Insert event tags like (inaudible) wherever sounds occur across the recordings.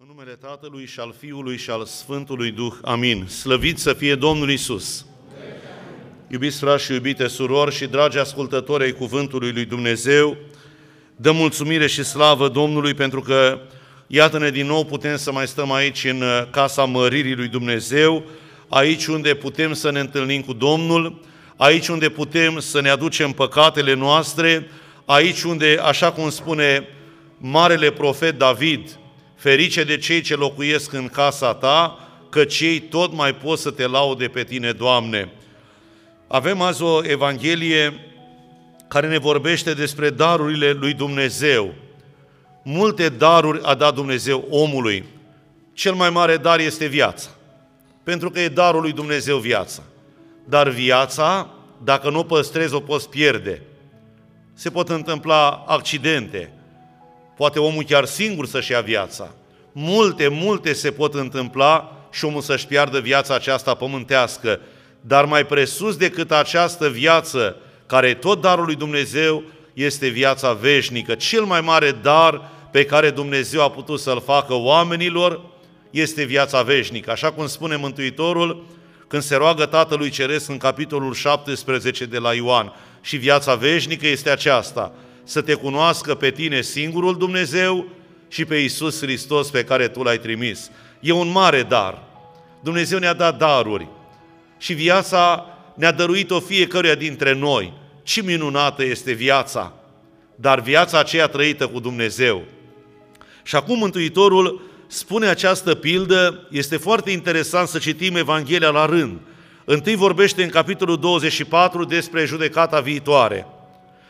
În numele Tatălui și al Fiului și al Sfântului Duh. Amin. Slăvit să fie Domnul Isus. Iubiți frați și iubite surori și dragi ascultători ai Cuvântului lui Dumnezeu, dă mulțumire și slavă Domnului pentru că iată-ne din nou putem să mai stăm aici în casa măririi lui Dumnezeu, aici unde putem să ne întâlnim cu Domnul, aici unde putem să ne aducem păcatele noastre, aici unde, așa cum spune marele profet David, Ferice de cei ce locuiesc în casa ta, că cei tot mai pot să te laude pe tine, Doamne. Avem azi o Evanghelie care ne vorbește despre darurile lui Dumnezeu. Multe daruri a dat Dumnezeu omului. Cel mai mare dar este viața. Pentru că e darul lui Dumnezeu viața. Dar viața, dacă nu o păstrezi, o poți pierde. Se pot întâmpla accidente, Poate omul chiar singur să-și ia viața. Multe, multe se pot întâmpla și omul să-și piardă viața aceasta pământească. Dar mai presus decât această viață, care e tot darul lui Dumnezeu, este viața veșnică. Cel mai mare dar pe care Dumnezeu a putut să-l facă oamenilor este viața veșnică. Așa cum spune Mântuitorul când se roagă Tatălui Ceresc în capitolul 17 de la Ioan. Și viața veșnică este aceasta, să te cunoască pe tine singurul Dumnezeu și pe Iisus Hristos pe care tu l-ai trimis. E un mare dar. Dumnezeu ne-a dat daruri și viața ne-a dăruit-o fiecăruia dintre noi. Ce minunată este viața! Dar viața aceea trăită cu Dumnezeu. Și acum Mântuitorul spune această pildă, este foarte interesant să citim Evanghelia la rând. Întâi vorbește în capitolul 24 despre judecata viitoare –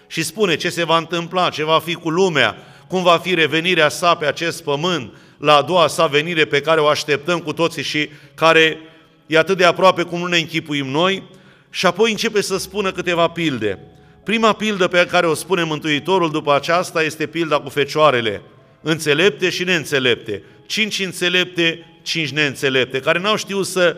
și spune ce se va întâmpla, ce va fi cu lumea, cum va fi revenirea sa pe acest pământ, la a doua sa venire pe care o așteptăm cu toții și care e atât de aproape cum nu ne închipuim noi, și apoi începe să spună câteva pilde. Prima pildă pe care o spune Mântuitorul după aceasta este pilda cu fecioarele, înțelepte și neînțelepte. Cinci înțelepte, cinci neînțelepte, care n-au știut să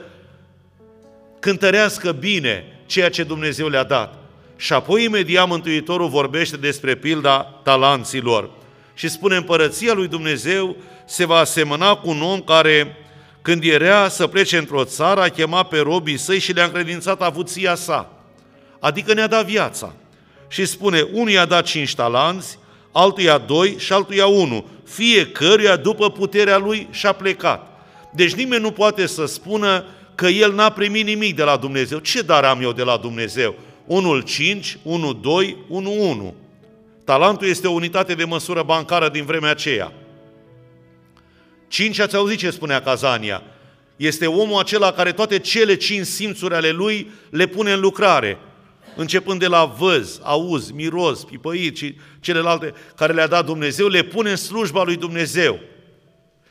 cântărească bine ceea ce Dumnezeu le-a dat. Și apoi imediat Mântuitorul vorbește despre pilda talanților și spune împărăția lui Dumnezeu se va asemăna cu un om care când era să plece într-o țară, a chemat pe robii săi și le-a încredințat avuția sa. Adică ne-a dat viața. Și spune, unul i-a dat cinci talanți, altuia doi și altuia unu. Fiecăruia după puterea lui și-a plecat. Deci nimeni nu poate să spună că el n-a primit nimic de la Dumnezeu. Ce dar am eu de la Dumnezeu? Unul 5, 1, 2, 1, 1. Talentul este o unitate de măsură bancară din vremea aceea. 5, ați auzit ce spunea Cazania? Este omul acela care toate cele cinci simțuri ale lui le pune în lucrare, începând de la văz, auz, miros, pipăit și celelalte care le-a dat Dumnezeu, le pune în slujba lui Dumnezeu.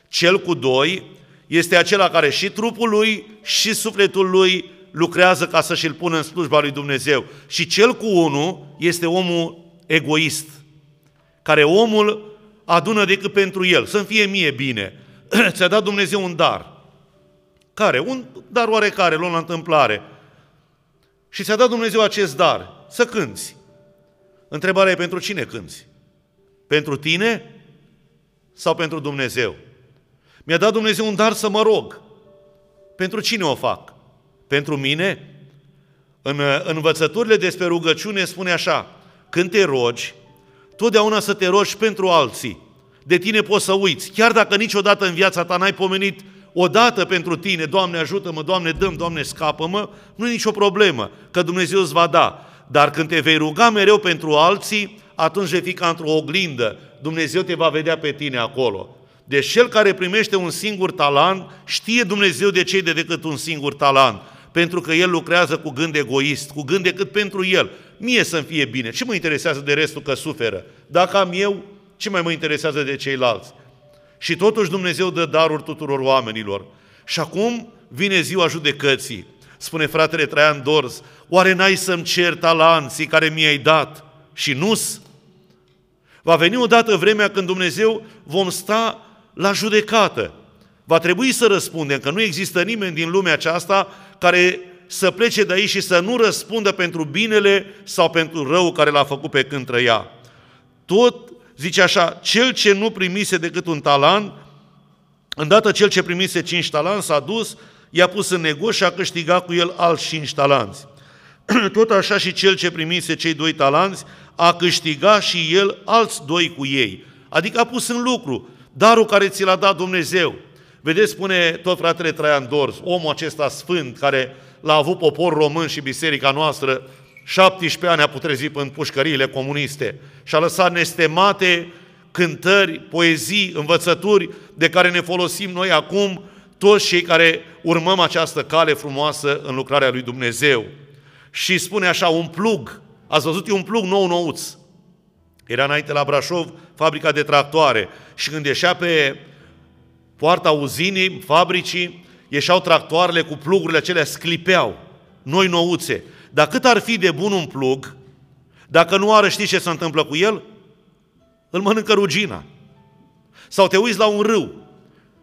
Cel cu doi este acela care și trupul lui și sufletul lui lucrează ca să și-l pună în slujba lui Dumnezeu. Și cel cu unul este omul egoist, care omul adună decât pentru el, să-mi fie mie bine. (clears throat) Ți-a dat Dumnezeu un dar. Care? Un dar oarecare, luăm la întâmplare. Și ți-a dat Dumnezeu acest dar, să cânți. Întrebarea e pentru cine cânți? Pentru tine sau pentru Dumnezeu? Mi-a dat Dumnezeu un dar să mă rog. Pentru cine o fac? Pentru mine? În uh, învățăturile despre rugăciune spune așa, când te rogi, totdeauna să te rogi pentru alții. De tine poți să uiți, chiar dacă niciodată în viața ta n-ai pomenit odată pentru tine, Doamne ajută-mă, Doamne dăm, Doamne scapă-mă, nu e nicio problemă, că Dumnezeu îți va da. Dar când te vei ruga mereu pentru alții, atunci vei fi ca într-o oglindă. Dumnezeu te va vedea pe tine acolo. Deci cel care primește un singur talent, știe Dumnezeu de ce de decât un singur talent pentru că el lucrează cu gând egoist, cu gând decât pentru el. Mie să-mi fie bine. Ce mă interesează de restul că suferă? Dacă am eu, ce mai mă interesează de ceilalți? Și totuși Dumnezeu dă daruri tuturor oamenilor. Și acum vine ziua judecății. Spune fratele Traian Dorz, oare n-ai să-mi cer talanții care mi-ai dat? Și nu-s? Va veni odată vremea când Dumnezeu vom sta la judecată. Va trebui să răspundem că nu există nimeni din lumea aceasta care să plece de aici și să nu răspundă pentru binele sau pentru rău care l-a făcut pe când trăia. Tot, zice așa, cel ce nu primise decât un talan, Îndată cel ce primise cinci talanți s-a dus, i-a pus în negoț și a câștigat cu el alți cinci talanți. (clears throat) Tot așa și cel ce primise cei doi talanți a câștigat și el alți doi cu ei. Adică a pus în lucru darul care ți l-a dat Dumnezeu. Vedeți, spune tot fratele Traian Dorz, omul acesta sfânt care l-a avut popor român și biserica noastră, 17 ani a putrezit în pușcăriile comuniste și a lăsat nestemate cântări, poezii, învățături de care ne folosim noi acum, toți cei care urmăm această cale frumoasă în lucrarea lui Dumnezeu. Și spune așa, un plug, ați văzut, e un plug nou-nouț. Era înainte la Brașov fabrica de tractoare și când ieșea pe poarta uzinii, fabricii, ieșeau tractoarele cu plugurile acelea, sclipeau, noi nouțe. Dar cât ar fi de bun un plug, dacă nu are, știi ce se întâmplă cu el? Îl mănâncă rugina. Sau te uiți la un râu.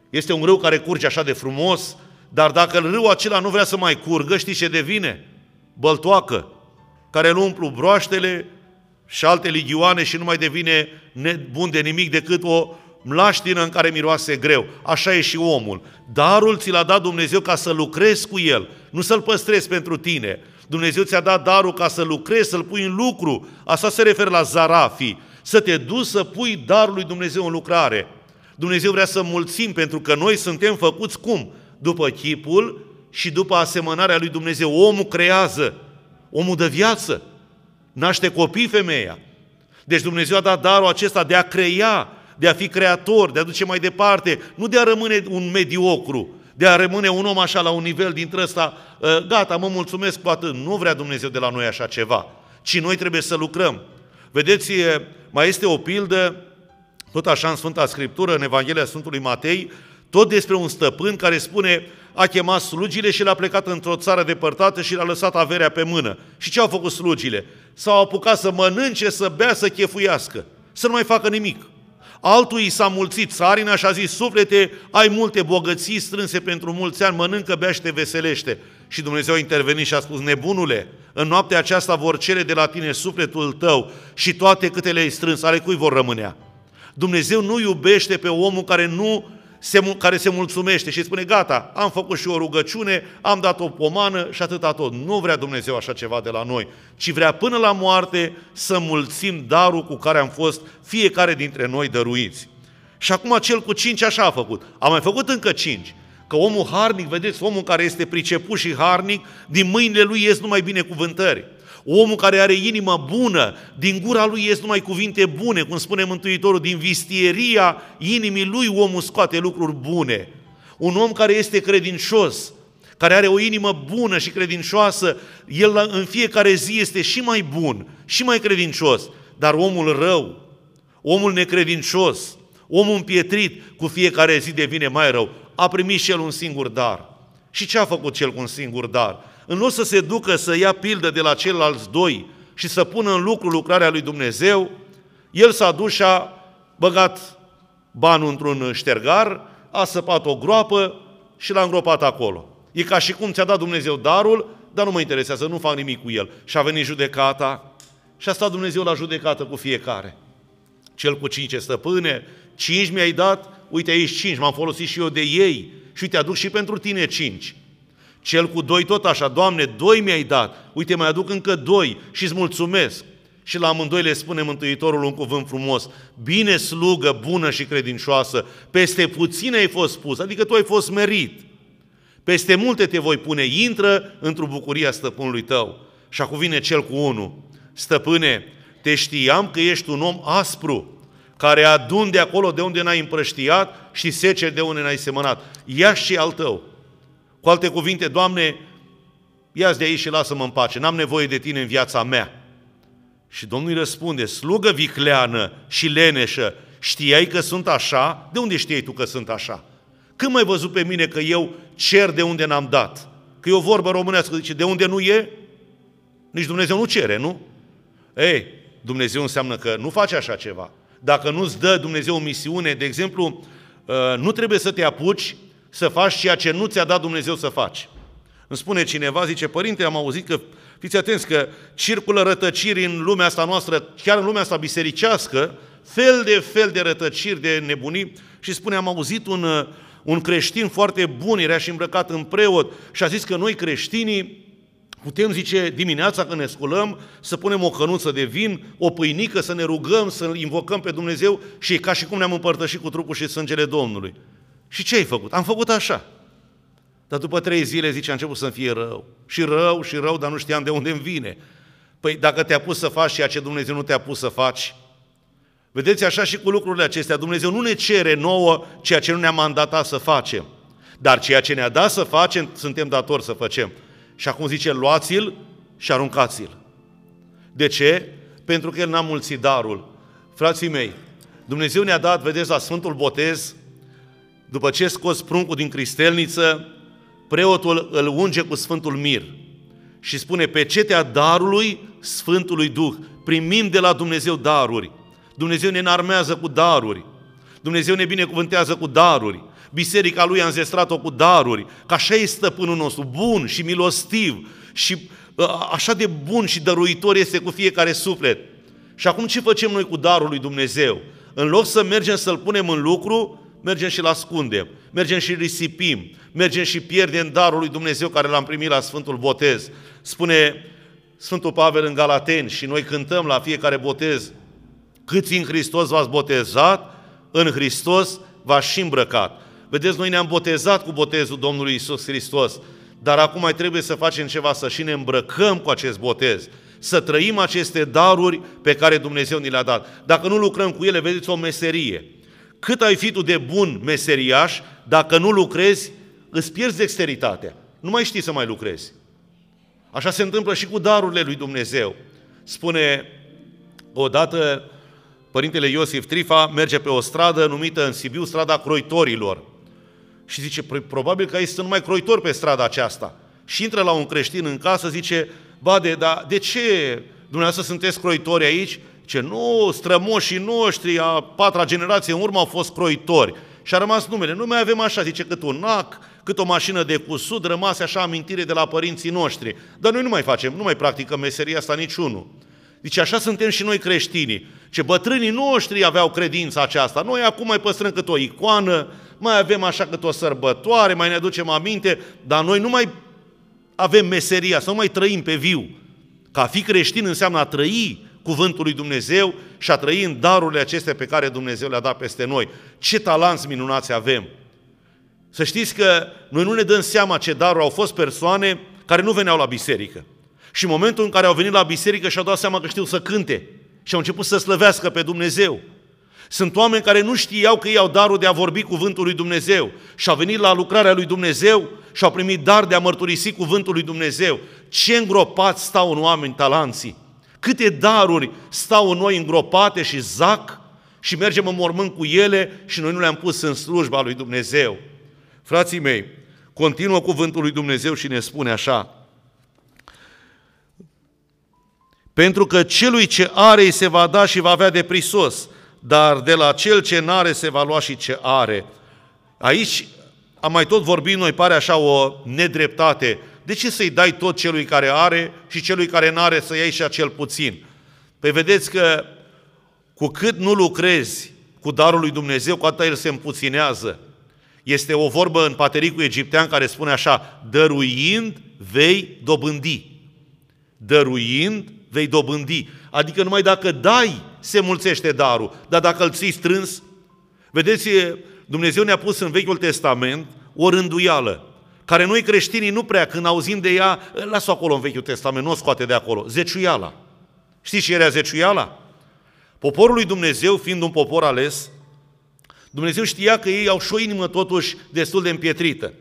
Este un râu care curge așa de frumos, dar dacă râul acela nu vrea să mai curgă, știi ce devine? Băltoacă, care îl umplu broaștele și alte ligioane și nu mai devine bun de nimic decât o mlaștină în care miroase greu. Așa e și omul. Darul ți l-a dat Dumnezeu ca să lucrezi cu el, nu să-l păstrezi pentru tine. Dumnezeu ți-a dat darul ca să lucrezi, să-l pui în lucru. Asta se referă la zarafi. Să te duci să pui darul lui Dumnezeu în lucrare. Dumnezeu vrea să mulțim pentru că noi suntem făcuți cum? După chipul și după asemănarea lui Dumnezeu. Omul creează, omul dă viață, naște copii femeia. Deci Dumnezeu a dat darul acesta de a crea, de a fi creator, de a duce mai departe, nu de a rămâne un mediocru, de a rămâne un om așa la un nivel dintre ăsta, ă, gata, mă mulțumesc cu atât. Nu vrea Dumnezeu de la noi așa ceva, ci noi trebuie să lucrăm. Vedeți, mai este o pildă, tot așa în Sfânta Scriptură, în Evanghelia Sfântului Matei, tot despre un stăpân care spune, a chemat slugile și le-a plecat într-o țară depărtată și le-a lăsat averea pe mână. Și ce au făcut slugile? S-au apucat să mănânce, să bea, să chefuiască, să nu mai facă nimic. Altul i s-a mulțit țarina și a zis, suflete, ai multe bogății strânse pentru mulți ani, mănâncă, bea și te veselește. Și Dumnezeu a intervenit și a spus, nebunule, în noaptea aceasta vor cere de la tine sufletul tău și toate câte le-ai strâns, ale cui vor rămânea? Dumnezeu nu iubește pe omul care nu se, care se mulțumește și spune, gata, am făcut și o rugăciune, am dat o pomană și atâta tot. Nu vrea Dumnezeu așa ceva de la noi, ci vrea până la moarte să mulțim darul cu care am fost fiecare dintre noi dăruiți. Și acum cel cu cinci așa a făcut. A mai făcut încă cinci. Că omul harnic, vedeți, omul care este priceput și harnic, din mâinile lui ies numai binecuvântări. Omul care are inimă bună, din gura lui ies numai cuvinte bune, cum spune Mântuitorul, din vistieria inimii lui omul scoate lucruri bune. Un om care este credincios, care are o inimă bună și credincioasă, el în fiecare zi este și mai bun, și mai credincios. Dar omul rău, omul necredincios, omul împietrit, cu fiecare zi devine mai rău. A primit și el un singur dar. Și ce a făcut cel cu un singur dar? În loc să se ducă să ia pildă de la ceilalți doi și să pună în lucru lucrarea lui Dumnezeu, el s-a dus și a băgat banul într-un ștergar, a săpat o groapă și l-a îngropat acolo. E ca și cum ți-a dat Dumnezeu darul, dar nu mă interesează, nu fac nimic cu el. Și a venit judecata și a stat Dumnezeu la judecată cu fiecare. Cel cu cinci stăpâne, cinci mi-ai dat, uite aici cinci, m-am folosit și eu de ei și uite, aduc și pentru tine cinci. Cel cu doi tot așa, Doamne, doi mi-ai dat, uite, mai aduc încă doi și îți mulțumesc. Și la amândoi le spune Mântuitorul un cuvânt frumos, bine slugă, bună și credincioasă, peste puține ai fost pus, adică tu ai fost merit. Peste multe te voi pune, intră într-o bucuria stăpânului tău. Și acum vine cel cu unul, stăpâne, te știam că ești un om aspru, care adun de acolo de unde n-ai împrăștiat și sece de unde n-ai semănat. Ia și al tău. Cu alte cuvinte, Doamne, ia de aici și lasă-mă în pace, n-am nevoie de Tine în viața mea. Și Domnul îi răspunde, slugă vicleană și leneșă, știai că sunt așa? De unde știai tu că sunt așa? Când mai văzut pe mine că eu cer de unde n-am dat? Că e o vorbă românească, zice, de unde nu e, nici Dumnezeu nu cere, nu? Ei, Dumnezeu înseamnă că nu face așa ceva. Dacă nu-ți dă Dumnezeu o misiune, de exemplu, uh, nu trebuie să te apuci să faci ceea ce nu ți-a dat Dumnezeu să faci. Îmi spune cineva, zice, părinte, am auzit că, fiți atenți, că circulă rătăciri în lumea asta noastră, chiar în lumea asta bisericească, fel de fel de rătăciri, de nebunii, și spune, am auzit un, un creștin foarte bun, era și îmbrăcat în preot și a zis că noi creștinii Putem zice dimineața când ne sculăm să punem o cănuță de vin, o pâinică, să ne rugăm, să invocăm pe Dumnezeu și e ca și cum ne-am împărtășit cu trupul și sângele Domnului. Și ce ai făcut? Am făcut așa. Dar după trei zile, zice, a început să-mi fie rău. Și rău, și rău, dar nu știam de unde îmi vine. Păi dacă te-a pus să faci ceea ce Dumnezeu nu te-a pus să faci, vedeți așa și cu lucrurile acestea, Dumnezeu nu ne cere nouă ceea ce nu ne-a mandatat să facem, dar ceea ce ne-a dat să facem, suntem datori să facem. Și acum zice, luați-l și aruncați-l. De ce? Pentru că el n-a mulțit darul. Frații mei, Dumnezeu ne-a dat, vedeți, la Sfântul Botez, după ce scos pruncul din cristelniță, preotul îl unge cu Sfântul Mir și spune pe cetea darului Sfântului Duh. Primim de la Dumnezeu daruri. Dumnezeu ne înarmează cu daruri. Dumnezeu ne binecuvântează cu daruri. Biserica lui a înzestrat-o cu daruri, că așa e stăpânul nostru, bun și milostiv și ă, așa de bun și dăruitor este cu fiecare suflet. Și acum ce facem noi cu darul lui Dumnezeu? În loc să mergem să-l punem în lucru, mergem și-l ascundem, mergem și risipim, mergem și pierdem darul lui Dumnezeu care l-am primit la Sfântul Botez. Spune Sfântul Pavel în Galateni și noi cântăm la fiecare botez, câți în Hristos v-ați botezat, în Hristos v-ați și îmbrăcat. Vedeți, noi ne-am botezat cu botezul Domnului Isus Hristos, dar acum mai trebuie să facem ceva, să și ne îmbrăcăm cu acest botez, să trăim aceste daruri pe care Dumnezeu ni le-a dat. Dacă nu lucrăm cu ele, vedeți o meserie. Cât ai fi tu de bun meseriaș, dacă nu lucrezi, îți pierzi dexteritatea. Nu mai știi să mai lucrezi. Așa se întâmplă și cu darurile lui Dumnezeu. Spune odată Părintele Iosif Trifa merge pe o stradă numită în Sibiu, strada Croitorilor. Și zice, probabil că aici sunt numai croitori pe strada aceasta. Și intră la un creștin în casă, zice, Bade, dar de ce dumneavoastră sunteți croitori aici? Ce nu, strămoșii noștri, a patra generație în urmă au fost croitori. Și a rămas numele. Nu mai avem așa, zice, cât un nac, cât o mașină de cusut, rămase așa amintire de la părinții noștri. Dar noi nu mai facem, nu mai practicăm meseria asta niciunul. Zice, așa suntem și noi creștinii. Ce bătrânii noștri aveau credința aceasta. Noi acum mai păstrăm cât o icoană, mai avem așa cât o sărbătoare, mai ne aducem aminte, dar noi nu mai avem meseria, să nu mai trăim pe viu. Ca a fi creștin înseamnă a trăi cuvântul lui Dumnezeu și a trăi în darurile acestea pe care Dumnezeu le-a dat peste noi. Ce talanți minunați avem! Să știți că noi nu ne dăm seama ce daruri au fost persoane care nu veneau la biserică. Și în momentul în care au venit la biserică și-au dat seama că știu să cânte și au început să slăvească pe Dumnezeu. Sunt oameni care nu știau că ei au darul de a vorbi cuvântul lui Dumnezeu și au venit la lucrarea lui Dumnezeu și au primit dar de a mărturisi cuvântul lui Dumnezeu. Ce îngropați stau în oameni talanții! Câte daruri stau în noi îngropate și zac și mergem în mormânt cu ele și noi nu le-am pus în slujba lui Dumnezeu. Frații mei, continuă cuvântul lui Dumnezeu și ne spune așa, Pentru că celui ce are îi se va da și va avea de prisos, dar de la cel ce n-are se va lua și ce are. Aici am mai tot vorbit, noi pare așa o nedreptate. De ce să-i dai tot celui care are și celui care n-are să iei și acel puțin? Păi vedeți că cu cât nu lucrezi cu darul lui Dumnezeu, cu atât el se împuținează. Este o vorbă în patericul egiptean care spune așa, dăruind vei dobândi. Dăruind vei dobândi. Adică numai dacă dai, se mulțește darul. Dar dacă îl ții strâns, vedeți, Dumnezeu ne-a pus în Vechiul Testament o rânduială, care noi creștinii nu prea, când auzim de ea, lasă acolo în Vechiul Testament, nu o scoate de acolo, zeciuiala. Știți ce era zeciuiala? Poporul lui Dumnezeu, fiind un popor ales, Dumnezeu știa că ei au și o inimă totuși destul de împietrită.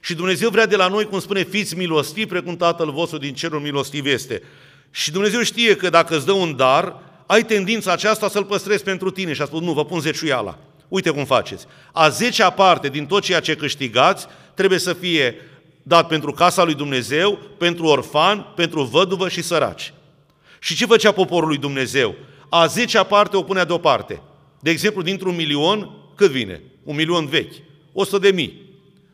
Și Dumnezeu vrea de la noi, cum spune, fiți milostivi, precum Tatăl vostru din cerul milostiv este. Și Dumnezeu știe că dacă îți dă un dar, ai tendința aceasta să-l păstrezi pentru tine. Și a spus, nu, vă pun zeciuiala. Uite cum faceți. A zecea parte din tot ceea ce câștigați trebuie să fie dat pentru casa lui Dumnezeu, pentru orfan, pentru văduvă și săraci. Și ce făcea poporul lui Dumnezeu? A zecea parte o punea deoparte. De exemplu, dintr-un milion, cât vine? Un milion vechi. 100 de mii.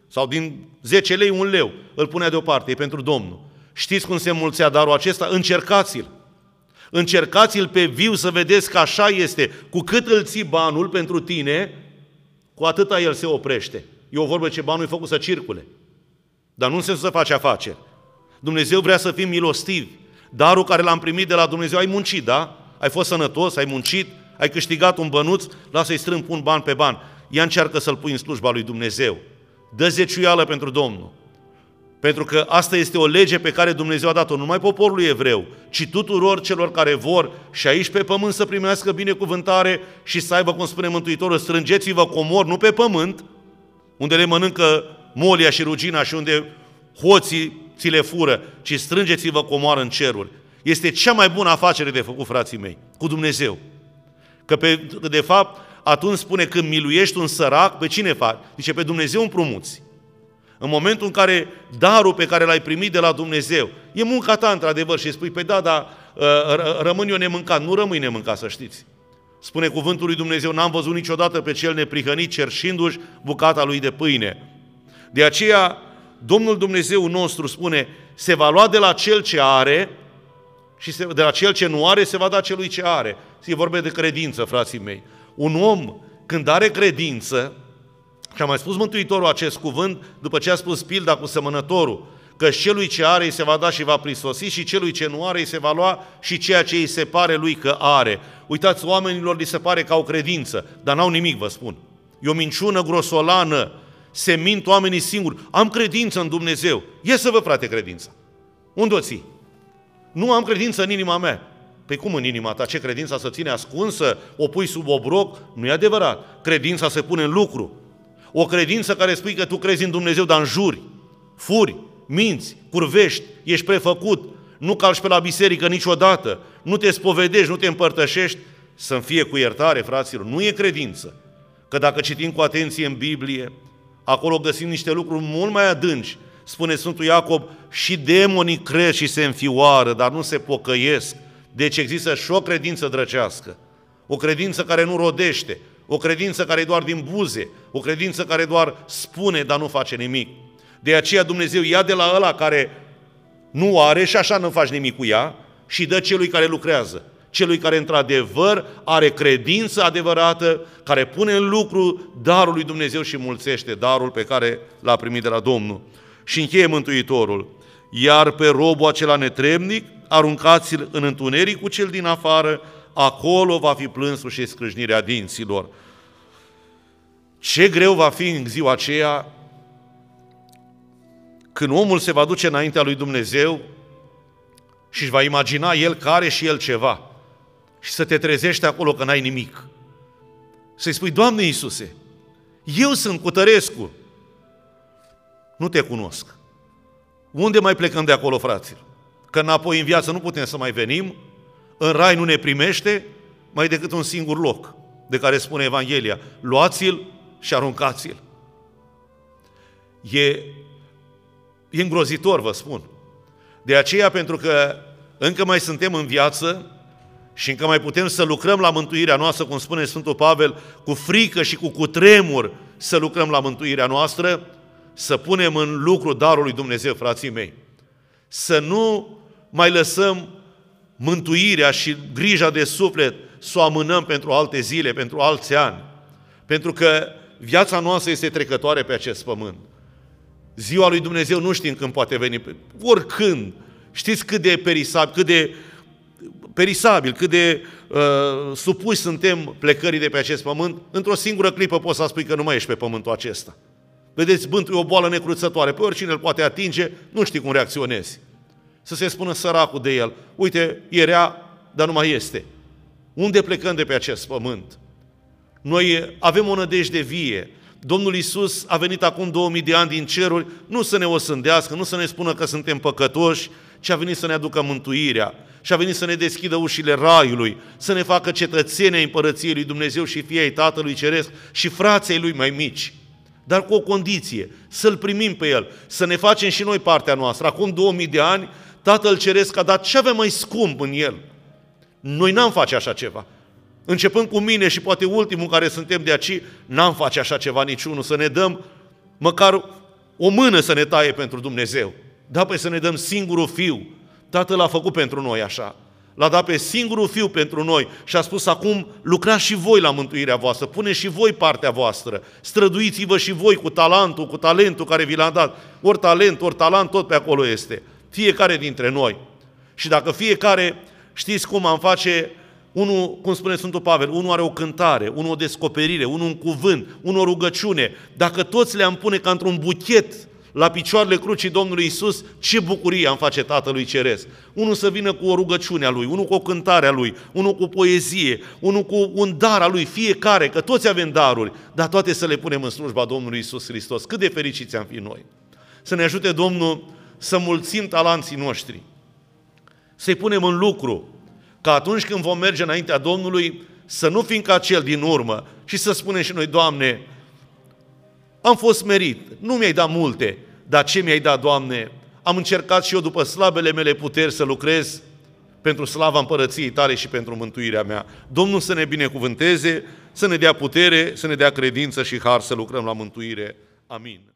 Sau din 10 lei, un leu. Îl punea deoparte, e pentru Domnul. Știți cum se mulțea darul acesta? Încercați-l. Încercați-l pe viu să vedeți că așa este. Cu cât îl ții banul pentru tine, cu atâta el se oprește. E o vorbă ce banul e făcut să circule. Dar nu în sensul să faci afaceri. Dumnezeu vrea să fim milostivi. Darul care l-am primit de la Dumnezeu, ai muncit, da? Ai fost sănătos, ai muncit, ai câștigat un bănuț, lasă-i strâng un ban pe ban. Ia încearcă să-l pui în slujba lui Dumnezeu. Dă zeciuială pentru Domnul. Pentru că asta este o lege pe care Dumnezeu a dat-o numai poporului evreu, ci tuturor celor care vor și aici pe pământ să primească binecuvântare și să aibă, cum spune Mântuitorul, strângeți-vă comor, nu pe pământ, unde le mănâncă molia și rugina și unde hoții ți le fură, ci strângeți-vă comoară în ceruri. Este cea mai bună afacere de făcut, frații mei, cu Dumnezeu. Că, pe, de fapt, atunci spune când miluiești un sărac, pe cine faci? Zice, pe Dumnezeu împrumuți. În momentul în care darul pe care l-ai primit de la Dumnezeu, e munca ta într-adevăr și spui, pe da, dar ă, rămân eu nemâncat. Nu rămâi nemâncat, să știți. Spune cuvântul lui Dumnezeu, n-am văzut niciodată pe cel neprihănit cerșindu-și bucata lui de pâine. De aceea, Domnul Dumnezeu nostru spune, se va lua de la cel ce are și de la cel ce nu are se va da celui ce are. E vorbe de credință, frații mei. Un om, când are credință, și a mai spus Mântuitorul acest cuvânt după ce a spus pilda cu semănătorul, că celui ce are îi se va da și va prisosi și celui ce nu are îi se va lua și ceea ce îi se pare lui că are. Uitați, oamenilor li se pare că au credință, dar n-au nimic, vă spun. E o minciună grosolană, se mint oamenii singuri. Am credință în Dumnezeu. Ia să vă, frate, credința. Unde o ții? Nu am credință în inima mea. Păi cum în inima ta? Ce credința să ține ascunsă? O pui sub obroc? Nu e adevărat. Credința se pune în lucru. O credință care spui că tu crezi în Dumnezeu, dar înjuri, furi, minți, curvești, ești prefăcut, nu calci pe la biserică niciodată, nu te spovedești, nu te împărtășești, să-mi fie cu iertare, fraților. Nu e credință. Că dacă citim cu atenție în Biblie, acolo găsim niște lucruri mult mai adânci. Spune Sfântul Iacob, și demonii cresc și se înfioară, dar nu se pocăiesc. Deci există și o credință drăcească. O credință care nu rodește, o credință care e doar din buze, o credință care doar spune, dar nu face nimic. De aceea Dumnezeu ia de la ăla care nu are și așa nu faci nimic cu ea și dă celui care lucrează. Celui care într-adevăr are credință adevărată, care pune în lucru darul lui Dumnezeu și mulțește darul pe care l-a primit de la Domnul. Și încheie Mântuitorul. Iar pe robul acela netrebnic, aruncați-l în întuneric cu cel din afară, acolo va fi plânsul și scrâșnirea dinților. Ce greu va fi în ziua aceea când omul se va duce înaintea lui Dumnezeu și își va imagina el că are și el ceva și să te trezești acolo că n-ai nimic. Să-i spui, Doamne Iisuse, eu sunt cu Tărescu, nu te cunosc. Unde mai plecăm de acolo, fraților? Că înapoi în viață nu putem să mai venim, în rai nu ne primește mai decât un singur loc, de care spune Evanghelia. Luați-l și aruncați-l. E, e îngrozitor, vă spun. De aceea, pentru că încă mai suntem în viață și încă mai putem să lucrăm la mântuirea noastră, cum spune Sfântul Pavel, cu frică și cu cutremur să lucrăm la mântuirea noastră, să punem în lucru darul lui Dumnezeu, frații mei. Să nu mai lăsăm mântuirea și grija de suflet să o amânăm pentru alte zile, pentru alți ani. Pentru că viața noastră este trecătoare pe acest pământ. Ziua lui Dumnezeu nu știm când poate veni, oricând. Știți cât de perisabil, cât de perisabil, cât de uh, supuși suntem plecării de pe acest pământ, într-o singură clipă poți să spui că nu mai ești pe pământul acesta. Vedeți, bântul e o boală necruțătoare, pe oricine îl poate atinge, nu știi cum reacționezi să se spună săracul de el, uite, era, dar nu mai este. Unde plecăm de pe acest pământ? Noi avem o nădejde vie. Domnul Isus a venit acum 2000 de ani din ceruri, nu să ne osândească, nu să ne spună că suntem păcătoși, ci a venit să ne aducă mântuirea și a venit să ne deschidă ușile raiului, să ne facă cetățeni ai împărăției lui Dumnezeu și fii ai Tatălui Ceresc și frații lui mai mici. Dar cu o condiție, să-L primim pe El, să ne facem și noi partea noastră. Acum 2000 de ani Tatăl Ceresc a dat ce avem mai scump în El. Noi n-am face așa ceva. Începând cu mine și poate ultimul care suntem de aici, n-am face așa ceva niciunul, să ne dăm măcar o mână să ne taie pentru Dumnezeu. Da, păi să ne dăm singurul fiu. Tatăl a făcut pentru noi așa. L-a dat pe singurul fiu pentru noi și a spus acum lucrați și voi la mântuirea voastră, pune și voi partea voastră, străduiți-vă și voi cu talentul, cu talentul care vi l-a dat. Ori talent, ori talent, tot pe acolo este. Fiecare dintre noi. Și dacă fiecare, știți cum am face, unul, cum spune Sfântul Pavel, unul are o cântare, unul o descoperire, unul un cuvânt, unul o rugăciune. Dacă toți le-am pune ca într-un buchet la picioarele crucii Domnului Isus, ce bucurie am face Tatălui Ceresc. Unul să vină cu o rugăciune a lui, unul cu o cântare a lui, unul cu poezie, unul cu un dar a lui, fiecare, că toți avem daruri, dar toate să le punem în slujba Domnului Isus Hristos. Cât de fericiți am fi noi! Să ne ajute Domnul să mulțim talanții noștri, să-i punem în lucru, ca atunci când vom merge înaintea Domnului, să nu fim ca cel din urmă și să spunem și noi, Doamne, am fost merit, nu mi-ai dat multe, dar ce mi-ai dat, Doamne? Am încercat și eu după slabele mele puteri să lucrez pentru slava împărăției tale și pentru mântuirea mea. Domnul să ne binecuvânteze, să ne dea putere, să ne dea credință și har să lucrăm la mântuire. Amin.